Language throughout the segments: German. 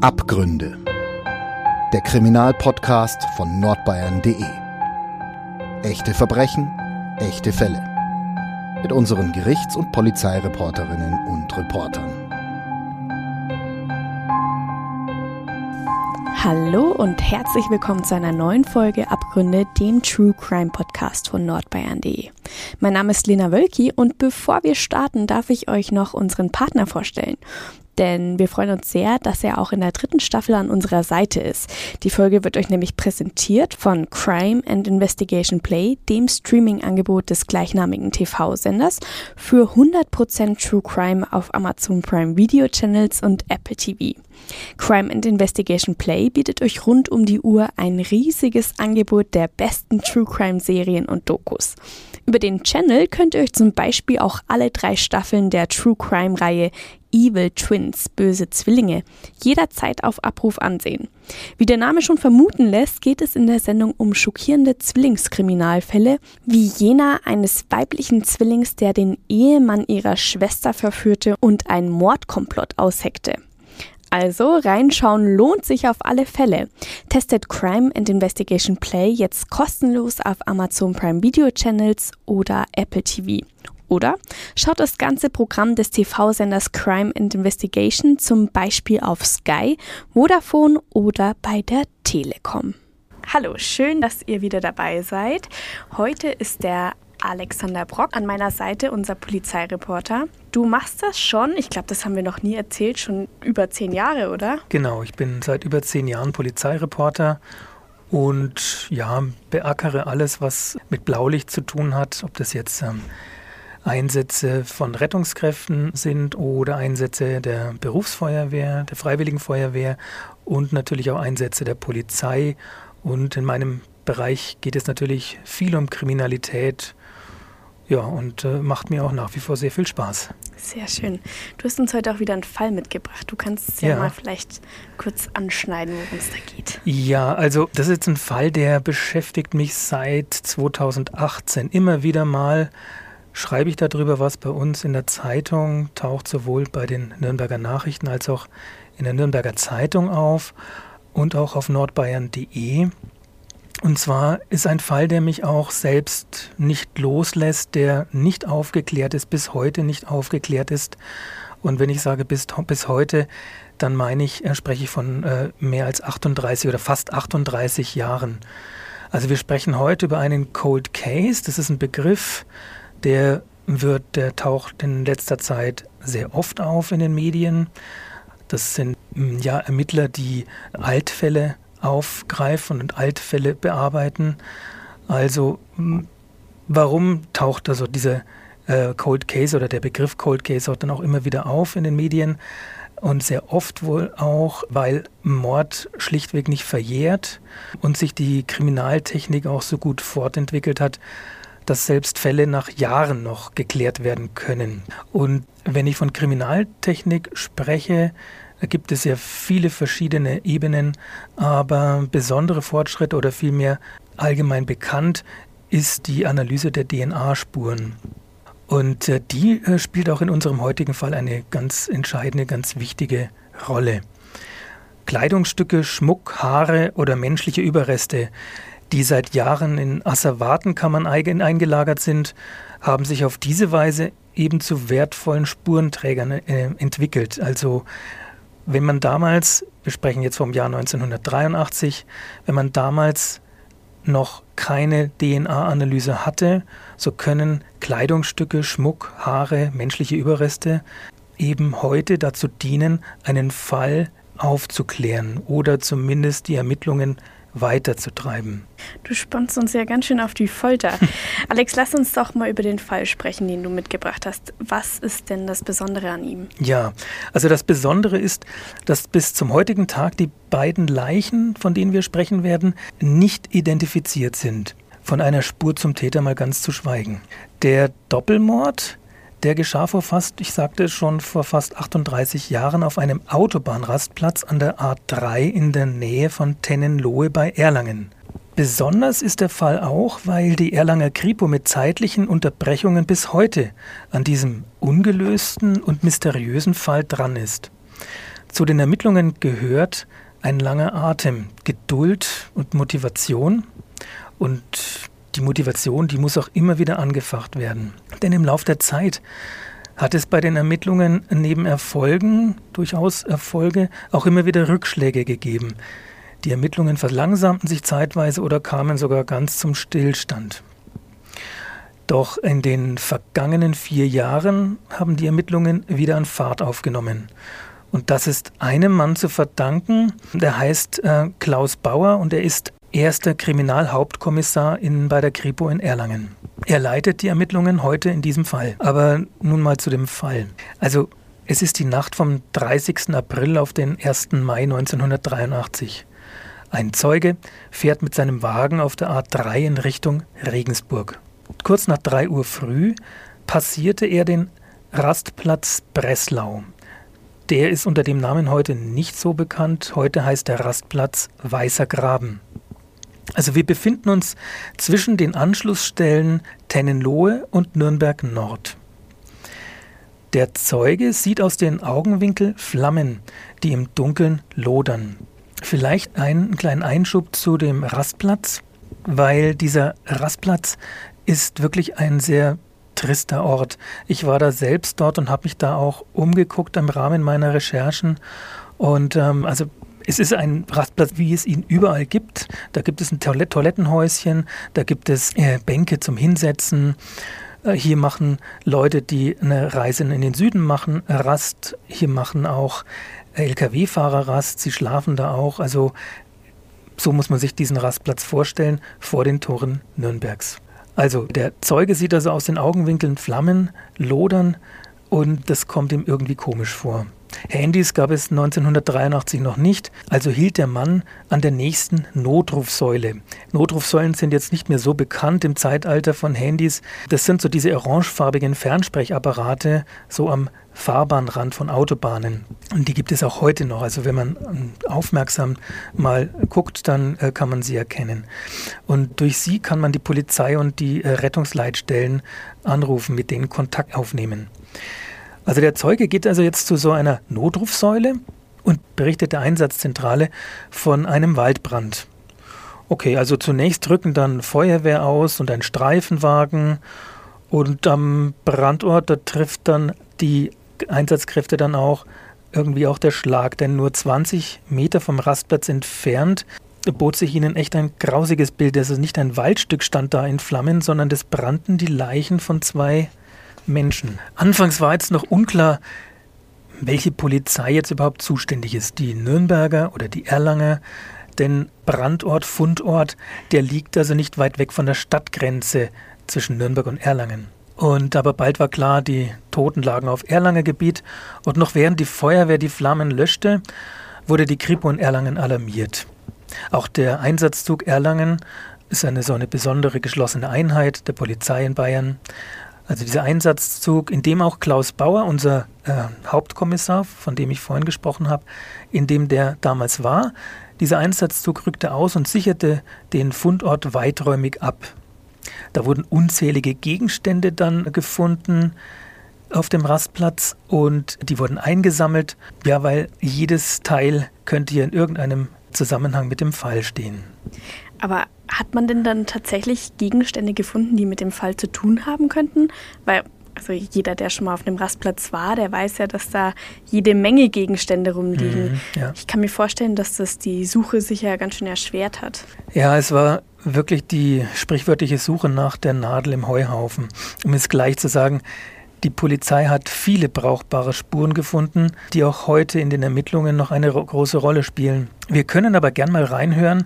Abgründe. Der Kriminalpodcast von nordbayern.de. Echte Verbrechen, echte Fälle. Mit unseren Gerichts- und Polizeireporterinnen und Reportern. Hallo und herzlich willkommen zu einer neuen Folge Abgründe, dem True Crime Podcast von nordbayern.de. Mein Name ist Lena Wölki und bevor wir starten, darf ich euch noch unseren Partner vorstellen denn wir freuen uns sehr, dass er auch in der dritten Staffel an unserer Seite ist. Die Folge wird euch nämlich präsentiert von Crime and Investigation Play, dem Streaming-Angebot des gleichnamigen TV-Senders für 100% True Crime auf Amazon Prime Video Channels und Apple TV. Crime and Investigation Play bietet euch rund um die Uhr ein riesiges Angebot der besten True Crime Serien und Dokus. Über den Channel könnt ihr euch zum Beispiel auch alle drei Staffeln der True Crime Reihe Evil Twins, böse Zwillinge, jederzeit auf Abruf ansehen. Wie der Name schon vermuten lässt, geht es in der Sendung um schockierende Zwillingskriminalfälle, wie jener eines weiblichen Zwillings, der den Ehemann ihrer Schwester verführte und ein Mordkomplott ausheckte. Also reinschauen lohnt sich auf alle Fälle. Testet Crime and Investigation Play jetzt kostenlos auf Amazon Prime Video Channels oder Apple TV. Oder schaut das ganze Programm des TV-Senders Crime and Investigation zum Beispiel auf Sky, Vodafone oder bei der Telekom. Hallo, schön, dass ihr wieder dabei seid. Heute ist der Alexander Brock an meiner Seite, unser Polizeireporter. Du machst das schon, ich glaube, das haben wir noch nie erzählt, schon über zehn Jahre, oder? Genau, ich bin seit über zehn Jahren Polizeireporter und ja, beackere alles, was mit Blaulicht zu tun hat, ob das jetzt ähm, Einsätze von Rettungskräften sind oder Einsätze der Berufsfeuerwehr, der Freiwilligen Feuerwehr und natürlich auch Einsätze der Polizei. Und in meinem Bereich geht es natürlich viel um Kriminalität. Ja, und äh, macht mir auch nach wie vor sehr viel Spaß. Sehr schön. Du hast uns heute auch wieder einen Fall mitgebracht. Du kannst es ja, ja mal vielleicht kurz anschneiden, worum es da geht. Ja, also das ist jetzt ein Fall, der beschäftigt mich seit 2018 immer wieder mal schreibe ich darüber was bei uns in der Zeitung, taucht sowohl bei den Nürnberger Nachrichten als auch in der Nürnberger Zeitung auf und auch auf nordbayern.de. Und zwar ist ein Fall, der mich auch selbst nicht loslässt, der nicht aufgeklärt ist, bis heute nicht aufgeklärt ist. Und wenn ich sage bis, bis heute, dann meine ich, äh, spreche ich von äh, mehr als 38 oder fast 38 Jahren. Also wir sprechen heute über einen Cold Case. Das ist ein Begriff, der wird, der taucht in letzter Zeit sehr oft auf in den Medien. Das sind hm, ja Ermittler, die Altfälle aufgreifen und Altfälle bearbeiten. Also hm, warum taucht also dieser äh, Cold Case oder der Begriff Cold Case auch dann auch immer wieder auf in den Medien? Und sehr oft wohl auch, weil Mord schlichtweg nicht verjährt und sich die Kriminaltechnik auch so gut fortentwickelt hat, dass selbst Fälle nach Jahren noch geklärt werden können. Und wenn ich von Kriminaltechnik spreche, gibt es ja viele verschiedene Ebenen, aber besondere Fortschritte oder vielmehr allgemein bekannt ist die Analyse der DNA-Spuren. Und äh, die äh, spielt auch in unserem heutigen Fall eine ganz entscheidende, ganz wichtige Rolle. Kleidungsstücke, Schmuck, Haare oder menschliche Überreste die seit Jahren in Asservatenkammern eingelagert sind, haben sich auf diese Weise eben zu wertvollen Spurenträgern äh, entwickelt. Also wenn man damals, wir sprechen jetzt vom Jahr 1983, wenn man damals noch keine DNA-Analyse hatte, so können Kleidungsstücke, Schmuck, Haare, menschliche Überreste eben heute dazu dienen, einen Fall aufzuklären oder zumindest die Ermittlungen weiterzutreiben. Du spannst uns ja ganz schön auf die Folter. Alex, lass uns doch mal über den Fall sprechen, den du mitgebracht hast. Was ist denn das Besondere an ihm? Ja, also das Besondere ist, dass bis zum heutigen Tag die beiden Leichen, von denen wir sprechen werden, nicht identifiziert sind. Von einer Spur zum Täter mal ganz zu schweigen. Der Doppelmord der geschah vor fast, ich sagte schon, vor fast 38 Jahren auf einem Autobahnrastplatz an der A3 in der Nähe von Tennenlohe bei Erlangen. Besonders ist der Fall auch, weil die Erlanger Kripo mit zeitlichen Unterbrechungen bis heute an diesem ungelösten und mysteriösen Fall dran ist. Zu den Ermittlungen gehört ein langer Atem, Geduld und Motivation. Und die Motivation, die muss auch immer wieder angefacht werden. Denn im Laufe der Zeit hat es bei den Ermittlungen neben Erfolgen, durchaus Erfolge, auch immer wieder Rückschläge gegeben. Die Ermittlungen verlangsamten sich zeitweise oder kamen sogar ganz zum Stillstand. Doch in den vergangenen vier Jahren haben die Ermittlungen wieder an Fahrt aufgenommen. Und das ist einem Mann zu verdanken, der heißt äh, Klaus Bauer und er ist erster Kriminalhauptkommissar in, bei der Kripo in Erlangen. Er leitet die Ermittlungen heute in diesem Fall. Aber nun mal zu dem Fall. Also es ist die Nacht vom 30. April auf den 1. Mai 1983. Ein Zeuge fährt mit seinem Wagen auf der A3 in Richtung Regensburg. Kurz nach 3 Uhr früh passierte er den Rastplatz Breslau. Der ist unter dem Namen heute nicht so bekannt. Heute heißt der Rastplatz Weißer Graben. Also wir befinden uns zwischen den Anschlussstellen Tennenlohe und Nürnberg Nord. Der Zeuge sieht aus den Augenwinkel Flammen, die im Dunkeln lodern. Vielleicht einen kleinen Einschub zu dem Rastplatz, weil dieser Rastplatz ist wirklich ein sehr trister Ort. Ich war da selbst dort und habe mich da auch umgeguckt im Rahmen meiner Recherchen. Und ähm, also es ist ein Rastplatz, wie es ihn überall gibt. Da gibt es ein Toilett Toilettenhäuschen, da gibt es äh, Bänke zum Hinsetzen. Äh, hier machen Leute, die eine Reise in den Süden machen, Rast. Hier machen auch Lkw-Fahrer Rast. Sie schlafen da auch. Also so muss man sich diesen Rastplatz vorstellen vor den Toren Nürnbergs. Also der Zeuge sieht also aus den Augenwinkeln Flammen, Lodern und das kommt ihm irgendwie komisch vor. Handys gab es 1983 noch nicht, also hielt der Mann an der nächsten Notrufsäule. Notrufsäulen sind jetzt nicht mehr so bekannt im Zeitalter von Handys. Das sind so diese orangefarbigen Fernsprechapparate, so am Fahrbahnrand von Autobahnen. Und die gibt es auch heute noch. Also wenn man ähm, aufmerksam mal guckt, dann äh, kann man sie erkennen. Und durch sie kann man die Polizei und die äh, Rettungsleitstellen anrufen, mit denen Kontakt aufnehmen. Also der Zeuge geht also jetzt zu so einer Notrufsäule und berichtet der Einsatzzentrale von einem Waldbrand. Okay, also zunächst rücken dann Feuerwehr aus und ein Streifenwagen und am Brandort, da trifft dann die Einsatzkräfte dann auch irgendwie auch der Schlag, denn nur 20 Meter vom Rastplatz entfernt bot sich ihnen echt ein grausiges Bild. Also nicht ein Waldstück stand da in Flammen, sondern es brannten die Leichen von zwei Menschen. Anfangs war jetzt noch unklar, welche Polizei jetzt überhaupt zuständig ist. Die Nürnberger oder die Erlanger. Denn Brandort, Fundort, der liegt also nicht weit weg von der Stadtgrenze zwischen Nürnberg und Erlangen. Und aber bald war klar, die Toten lagen auf Erlanger Gebiet. Und noch während die Feuerwehr die Flammen löschte, wurde die Kripo in Erlangen alarmiert. Auch der Einsatzzug Erlangen ist eine so eine besondere geschlossene Einheit der Polizei in Bayern. Also dieser Einsatzzug, in dem auch Klaus Bauer, unser äh, Hauptkommissar, von dem ich vorhin gesprochen habe, in dem der damals war, dieser Einsatzzug rückte aus und sicherte den Fundort weiträumig ab. Da wurden unzählige Gegenstände dann gefunden auf dem Rastplatz und die wurden eingesammelt, ja, weil jedes Teil könnte hier in irgendeinem Zusammenhang mit dem Fall stehen. Aber hat man denn dann tatsächlich Gegenstände gefunden, die mit dem Fall zu tun haben könnten? Weil also jeder, der schon mal auf einem Rastplatz war, der weiß ja, dass da jede Menge Gegenstände rumliegen. Mhm, ja. Ich kann mir vorstellen, dass das die Suche sicher ganz schön erschwert hat. Ja, es war wirklich die sprichwörtliche Suche nach der Nadel im Heuhaufen. Um es gleich zu sagen, die Polizei hat viele brauchbare Spuren gefunden, die auch heute in den Ermittlungen noch eine große Rolle spielen. Wir können aber gern mal reinhören,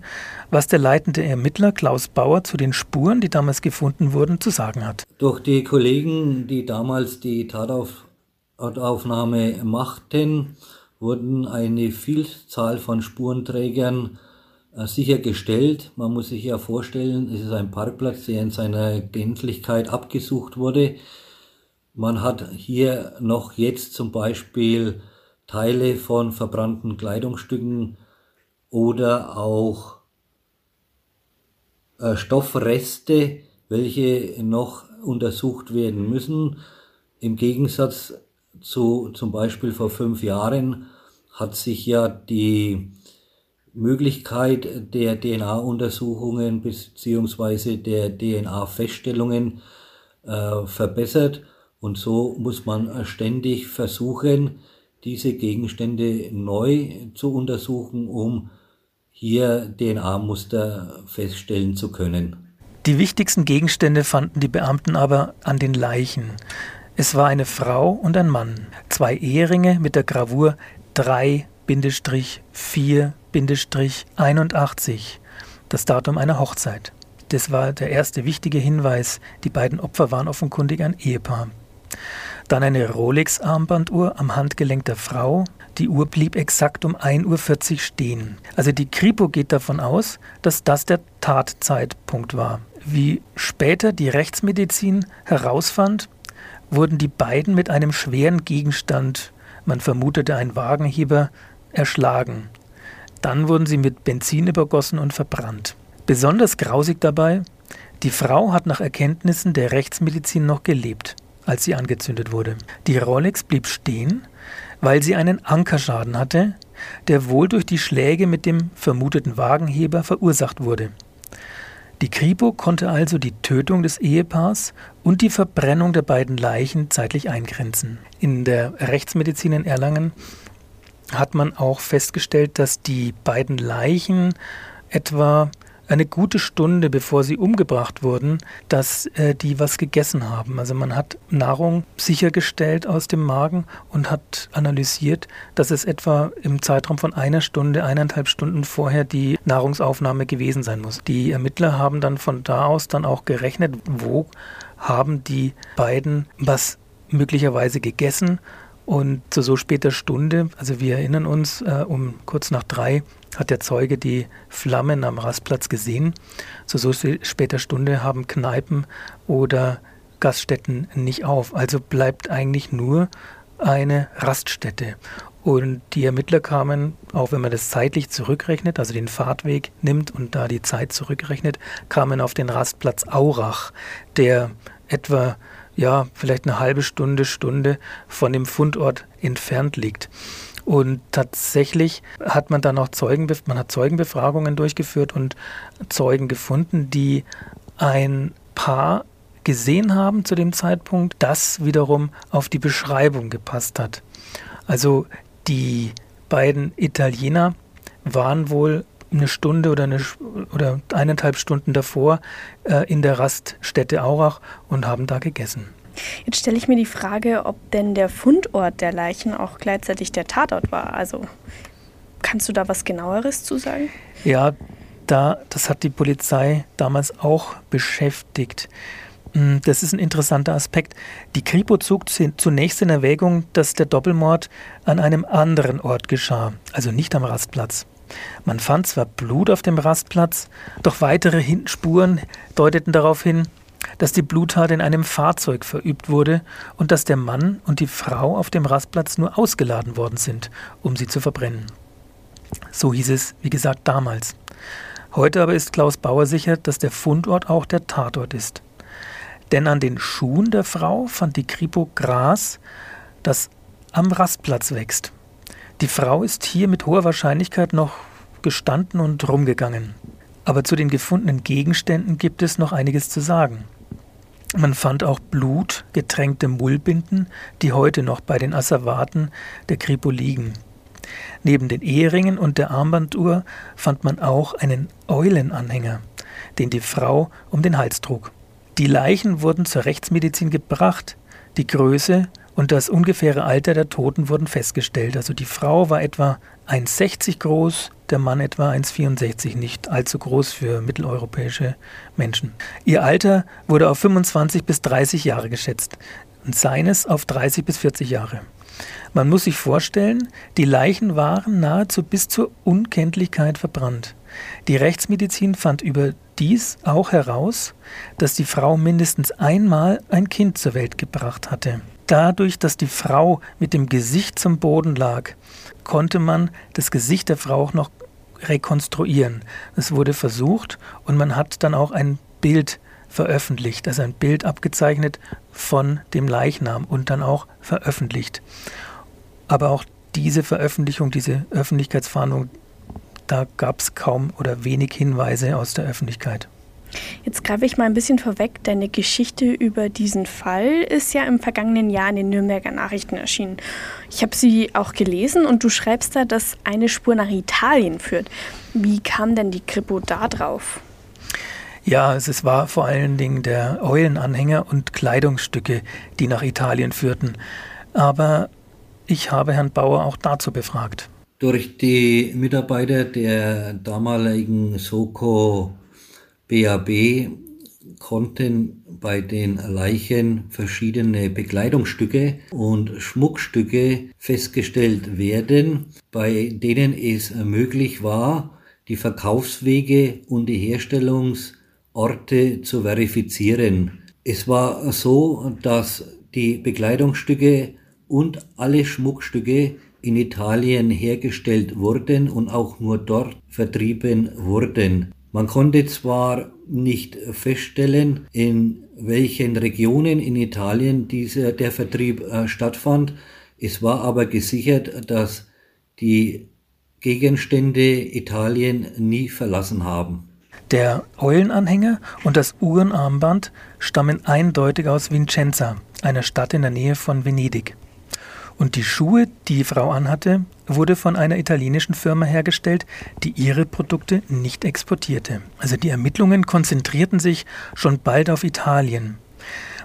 was der leitende Ermittler Klaus Bauer zu den Spuren, die damals gefunden wurden, zu sagen hat. Durch die Kollegen, die damals die Tataufnahme machten, wurden eine Vielzahl von Spurenträgern äh, sichergestellt. Man muss sich ja vorstellen, es ist ein Parkplatz, der in seiner Gänzlichkeit abgesucht wurde. Man hat hier noch jetzt zum Beispiel Teile von verbrannten Kleidungsstücken oder auch äh, Stoffreste, welche noch untersucht werden müssen. Im Gegensatz zu zum Beispiel vor fünf Jahren, hat sich ja die Möglichkeit der DNA-Untersuchungen beziehungsweise der DNA-Feststellungen äh, verbessert und so muss man ständig versuchen, diese Gegenstände neu zu untersuchen, um hier DNA-Muster feststellen zu können. Die wichtigsten Gegenstände fanden die Beamten aber an den Leichen. Es war eine Frau und ein Mann, zwei Eheringe mit der Gravur 3-4-81, das Datum einer Hochzeit. Das war der erste wichtige Hinweis. Die beiden Opfer waren offenkundig ein Ehepaar. Dann eine Rolex-Armbanduhr am Handgelenk der Frau. Die Uhr blieb exakt um 1.40 Uhr stehen. Also die Kripo geht davon aus, dass das der Tatzeitpunkt war. Wie später die Rechtsmedizin herausfand, wurden die beiden mit einem schweren Gegenstand, man vermutete einen Wagenheber, erschlagen. Dann wurden sie mit Benzin übergossen und verbrannt. Besonders grausig dabei, die Frau hat nach Erkenntnissen der Rechtsmedizin noch gelebt als sie angezündet wurde. Die Rolex blieb stehen, weil sie einen Ankerschaden hatte, der wohl durch die Schläge mit dem vermuteten Wagenheber verursacht wurde. Die Kripo konnte also die Tötung des Ehepaars und die Verbrennung der beiden Leichen zeitlich eingrenzen. In der Rechtsmedizin in Erlangen hat man auch festgestellt, dass die beiden Leichen etwa eine gute Stunde bevor sie umgebracht wurden, dass äh, die was gegessen haben. Also man hat Nahrung sichergestellt aus dem Magen und hat analysiert, dass es etwa im Zeitraum von einer Stunde, eineinhalb Stunden vorher die Nahrungsaufnahme gewesen sein muss. Die Ermittler haben dann von da aus dann auch gerechnet, wo haben die beiden was möglicherweise gegessen und zu so später Stunde, also wir erinnern uns, äh, um kurz nach drei hat der Zeuge die Flammen am Rastplatz gesehen. Zu so später Stunde haben Kneipen oder Gaststätten nicht auf. Also bleibt eigentlich nur eine Raststätte. Und die Ermittler kamen, auch wenn man das zeitlich zurückrechnet, also den Fahrtweg nimmt und da die Zeit zurückrechnet, kamen auf den Rastplatz Aurach, der etwa ja, vielleicht eine halbe Stunde, Stunde von dem Fundort entfernt liegt. Und tatsächlich hat man dann auch Zeugen, man hat Zeugenbefragungen durchgeführt und Zeugen gefunden, die ein Paar gesehen haben zu dem Zeitpunkt, das wiederum auf die Beschreibung gepasst hat. Also die beiden Italiener waren wohl eine Stunde oder, eine, oder eineinhalb Stunden davor äh, in der Raststätte Aurach und haben da gegessen. Jetzt stelle ich mir die Frage, ob denn der Fundort der Leichen auch gleichzeitig der Tatort war. Also kannst du da was genaueres zu sagen? Ja, da, das hat die Polizei damals auch beschäftigt. Hm, das ist ein interessanter Aspekt. Die Kripo zog zunächst in Erwägung, dass der Doppelmord an einem anderen Ort geschah, also nicht am Rastplatz. Man fand zwar Blut auf dem Rastplatz, doch weitere Spuren deuteten darauf hin, dass die Bluttat in einem Fahrzeug verübt wurde und dass der Mann und die Frau auf dem Rastplatz nur ausgeladen worden sind, um sie zu verbrennen. So hieß es, wie gesagt, damals. Heute aber ist Klaus Bauer sicher, dass der Fundort auch der Tatort ist. Denn an den Schuhen der Frau fand die Kripo Gras, das am Rastplatz wächst. Die Frau ist hier mit hoher Wahrscheinlichkeit noch gestanden und rumgegangen. Aber zu den gefundenen Gegenständen gibt es noch einiges zu sagen. Man fand auch Blut, getränkte Mullbinden, die heute noch bei den Asservaten der Kripo liegen. Neben den Eheringen und der Armbanduhr fand man auch einen Eulenanhänger, den die Frau um den Hals trug. Die Leichen wurden zur Rechtsmedizin gebracht. Die Größe und das ungefähre Alter der Toten wurden festgestellt. Also die Frau war etwa 1,60 groß, der Mann etwa 1,64, nicht allzu groß für mitteleuropäische Menschen. Ihr Alter wurde auf 25 bis 30 Jahre geschätzt und seines auf 30 bis 40 Jahre. Man muss sich vorstellen, die Leichen waren nahezu bis zur Unkenntlichkeit verbrannt. Die Rechtsmedizin fand überdies auch heraus, dass die Frau mindestens einmal ein Kind zur Welt gebracht hatte. Dadurch, dass die Frau mit dem Gesicht zum Boden lag, konnte man das Gesicht der Frau auch noch rekonstruieren. Es wurde versucht und man hat dann auch ein Bild veröffentlicht, also ein Bild abgezeichnet von dem Leichnam und dann auch veröffentlicht. Aber auch diese Veröffentlichung, diese Öffentlichkeitsfahndung, da gab es kaum oder wenig Hinweise aus der Öffentlichkeit. Jetzt greife ich mal ein bisschen vorweg. Deine Geschichte über diesen Fall ist ja im vergangenen Jahr in den Nürnberger Nachrichten erschienen. Ich habe sie auch gelesen und du schreibst da, dass eine Spur nach Italien führt. Wie kam denn die Kripo da drauf? Ja, es war vor allen Dingen der Eulenanhänger und Kleidungsstücke, die nach Italien führten. Aber ich habe Herrn Bauer auch dazu befragt. Durch die Mitarbeiter der damaligen Soko BAB konnten bei den Leichen verschiedene Bekleidungsstücke und Schmuckstücke festgestellt werden, bei denen es möglich war, die Verkaufswege und die Herstellungsorte zu verifizieren. Es war so, dass die Bekleidungsstücke und alle Schmuckstücke in Italien hergestellt wurden und auch nur dort vertrieben wurden. Man konnte zwar nicht feststellen, in welchen Regionen in Italien dieser, der Vertrieb äh, stattfand. Es war aber gesichert, dass die Gegenstände Italien nie verlassen haben. Der Eulenanhänger und das Uhrenarmband stammen eindeutig aus Vincenza, einer Stadt in der Nähe von Venedig. Und die Schuhe, die die Frau anhatte, wurde von einer italienischen Firma hergestellt, die ihre Produkte nicht exportierte. Also die Ermittlungen konzentrierten sich schon bald auf Italien.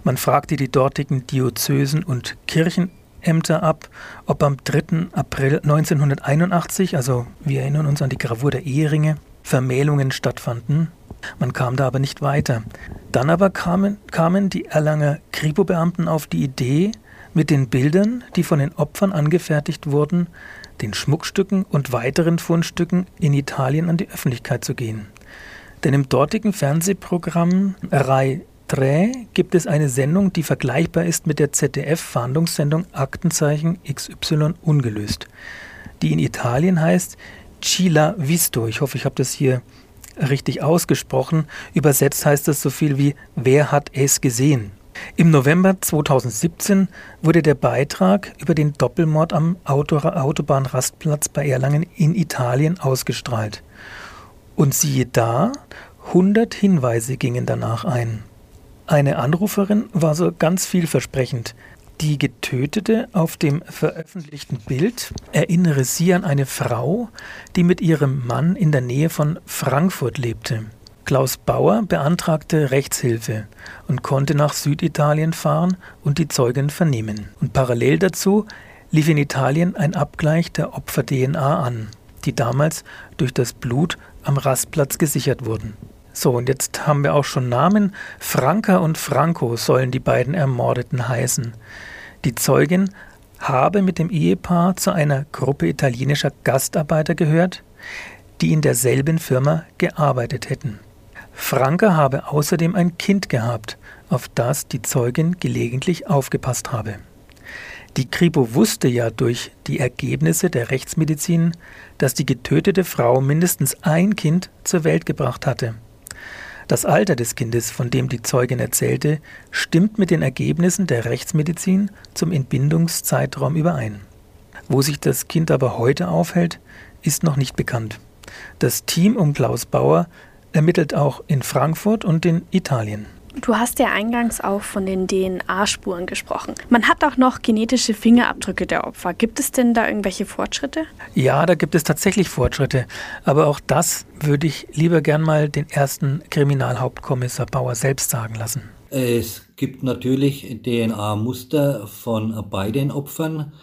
Man fragte die dortigen Diözesen und Kirchenämter ab, ob am 3. April 1981, also wir erinnern uns an die Gravur der Eheringe, Vermählungen stattfanden. Man kam da aber nicht weiter. Dann aber kamen, kamen die Erlanger Kripo-Beamten auf die Idee, mit den Bildern, die von den Opfern angefertigt wurden, den Schmuckstücken und weiteren Fundstücken in Italien an die Öffentlichkeit zu gehen. Denn im dortigen Fernsehprogramm Rai 3 gibt es eine Sendung, die vergleichbar ist mit der ZDF-Fahndungssendung Aktenzeichen XY ungelöst, die in Italien heißt Cila Visto. Ich hoffe, ich habe das hier richtig ausgesprochen. Übersetzt heißt das so viel wie Wer hat es gesehen? Im November 2017 wurde der Beitrag über den Doppelmord am Autobahnrastplatz bei Erlangen in Italien ausgestrahlt. Und siehe da, 100 Hinweise gingen danach ein. Eine Anruferin war so ganz vielversprechend. Die Getötete auf dem veröffentlichten Bild erinnere sie an eine Frau, die mit ihrem Mann in der Nähe von Frankfurt lebte. Klaus Bauer beantragte Rechtshilfe und konnte nach Süditalien fahren und die Zeugen vernehmen. Und parallel dazu lief in Italien ein Abgleich der Opfer-DNA an, die damals durch das Blut am Rastplatz gesichert wurden. So, und jetzt haben wir auch schon Namen. Franca und Franco sollen die beiden Ermordeten heißen. Die Zeugin habe mit dem Ehepaar zu einer Gruppe italienischer Gastarbeiter gehört, die in derselben Firma gearbeitet hätten. Franke habe außerdem ein Kind gehabt, auf das die Zeugin gelegentlich aufgepasst habe. Die Kripo wusste ja durch die Ergebnisse der Rechtsmedizin, dass die getötete Frau mindestens ein Kind zur Welt gebracht hatte. Das Alter des Kindes, von dem die Zeugin erzählte, stimmt mit den Ergebnissen der Rechtsmedizin zum Entbindungszeitraum überein. Wo sich das Kind aber heute aufhält, ist noch nicht bekannt. Das Team um Klaus Bauer ermittelt auch in Frankfurt und in Italien. Du hast ja eingangs auch von den DNA-Spuren gesprochen. Man hat auch noch genetische Fingerabdrücke der Opfer. Gibt es denn da irgendwelche Fortschritte? Ja, da gibt es tatsächlich Fortschritte. Aber auch das würde ich lieber gern mal den ersten Kriminalhauptkommissar Bauer selbst sagen lassen. Es gibt natürlich DNA-Muster von beiden Opfern.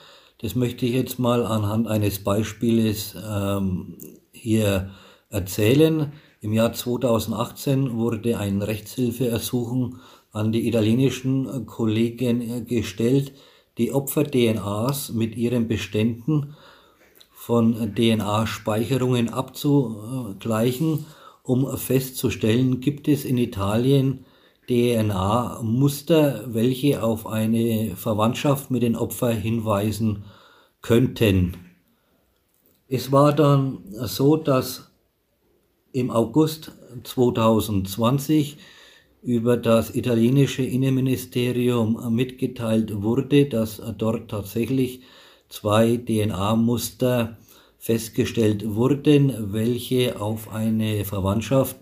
Das möchte ich jetzt mal anhand eines Beispieles ähm, hier erzählen. Im Jahr 2018 wurde ein Rechtshilfeersuchen an die italienischen Kollegen gestellt, die Opfer-DNAs mit ihren Beständen von DNA-Speicherungen abzugleichen, um festzustellen, gibt es in Italien DNA-Muster, welche auf eine Verwandtschaft mit den Opfern hinweisen könnten. Es war dann so, dass im August 2020 über das italienische Innenministerium mitgeteilt wurde, dass dort tatsächlich zwei DNA-Muster festgestellt wurden, welche auf eine Verwandtschaft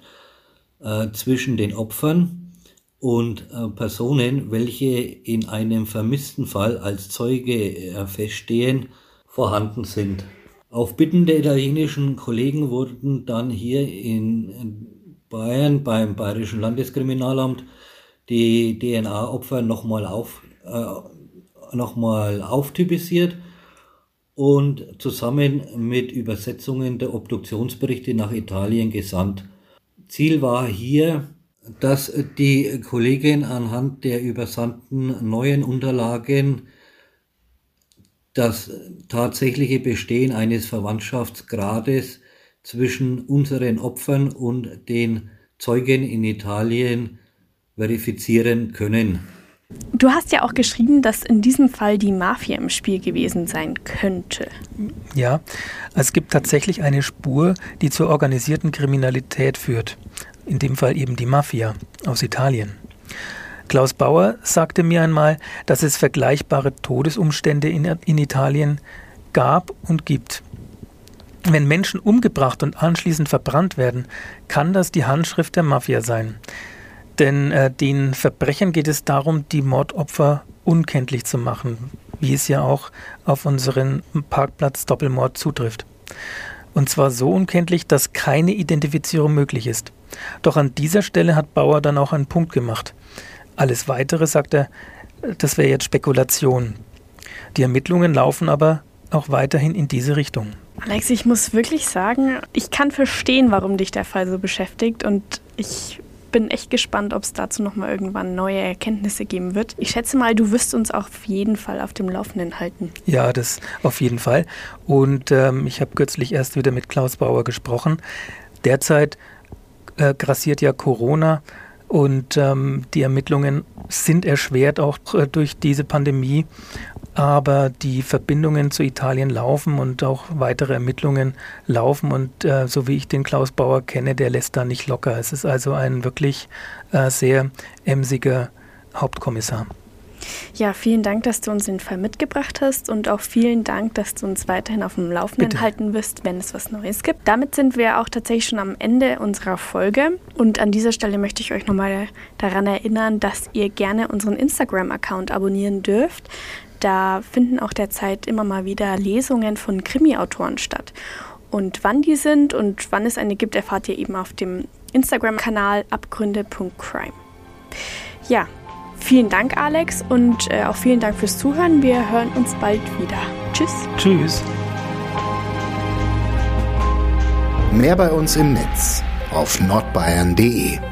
äh, zwischen den Opfern und äh, Personen, welche in einem vermissten Fall als Zeuge äh, feststehen, vorhanden sind. Auf Bitten der italienischen Kollegen wurden dann hier in Bayern beim Bayerischen Landeskriminalamt die DNA-Opfer nochmal auf, äh, noch auftypisiert und zusammen mit Übersetzungen der Obduktionsberichte nach Italien gesandt. Ziel war hier, dass die Kollegin anhand der übersandten neuen Unterlagen das tatsächliche Bestehen eines Verwandtschaftsgrades zwischen unseren Opfern und den Zeugen in Italien verifizieren können. Du hast ja auch geschrieben, dass in diesem Fall die Mafia im Spiel gewesen sein könnte. Ja, es gibt tatsächlich eine Spur, die zur organisierten Kriminalität führt. In dem Fall eben die Mafia aus Italien. Klaus Bauer sagte mir einmal, dass es vergleichbare Todesumstände in, in Italien gab und gibt. Wenn Menschen umgebracht und anschließend verbrannt werden, kann das die Handschrift der Mafia sein. Denn äh, den Verbrechern geht es darum, die Mordopfer unkenntlich zu machen, wie es ja auch auf unseren Parkplatz Doppelmord zutrifft. Und zwar so unkenntlich, dass keine Identifizierung möglich ist. Doch an dieser Stelle hat Bauer dann auch einen Punkt gemacht. Alles Weitere, sagt er, das wäre jetzt Spekulation. Die Ermittlungen laufen aber auch weiterhin in diese Richtung. Alex, ich muss wirklich sagen, ich kann verstehen, warum dich der Fall so beschäftigt und ich bin echt gespannt, ob es dazu nochmal irgendwann neue Erkenntnisse geben wird. Ich schätze mal, du wirst uns auf jeden Fall auf dem Laufenden halten. Ja, das auf jeden Fall. Und ähm, ich habe kürzlich erst wieder mit Klaus Bauer gesprochen. Derzeit äh, grassiert ja Corona und ähm, die Ermittlungen sind erschwert auch äh, durch diese Pandemie aber die Verbindungen zu Italien laufen und auch weitere Ermittlungen laufen. Und äh, so wie ich den Klaus Bauer kenne, der lässt da nicht locker. Es ist also ein wirklich äh, sehr emsiger Hauptkommissar. Ja, vielen Dank, dass du uns den Fall mitgebracht hast und auch vielen Dank, dass du uns weiterhin auf dem Laufenden Bitte. halten wirst, wenn es was Neues gibt. Damit sind wir auch tatsächlich schon am Ende unserer Folge und an dieser Stelle möchte ich euch nochmal daran erinnern, dass ihr gerne unseren Instagram-Account abonnieren dürft. Da finden auch derzeit immer mal wieder Lesungen von Krimi-Autoren statt. Und wann die sind und wann es eine gibt, erfahrt ihr eben auf dem Instagram-Kanal abgründe.crime. Ja, vielen Dank, Alex, und äh, auch vielen Dank fürs Zuhören. Wir hören uns bald wieder. Tschüss. Tschüss. Mehr bei uns im Netz auf nordbayern.de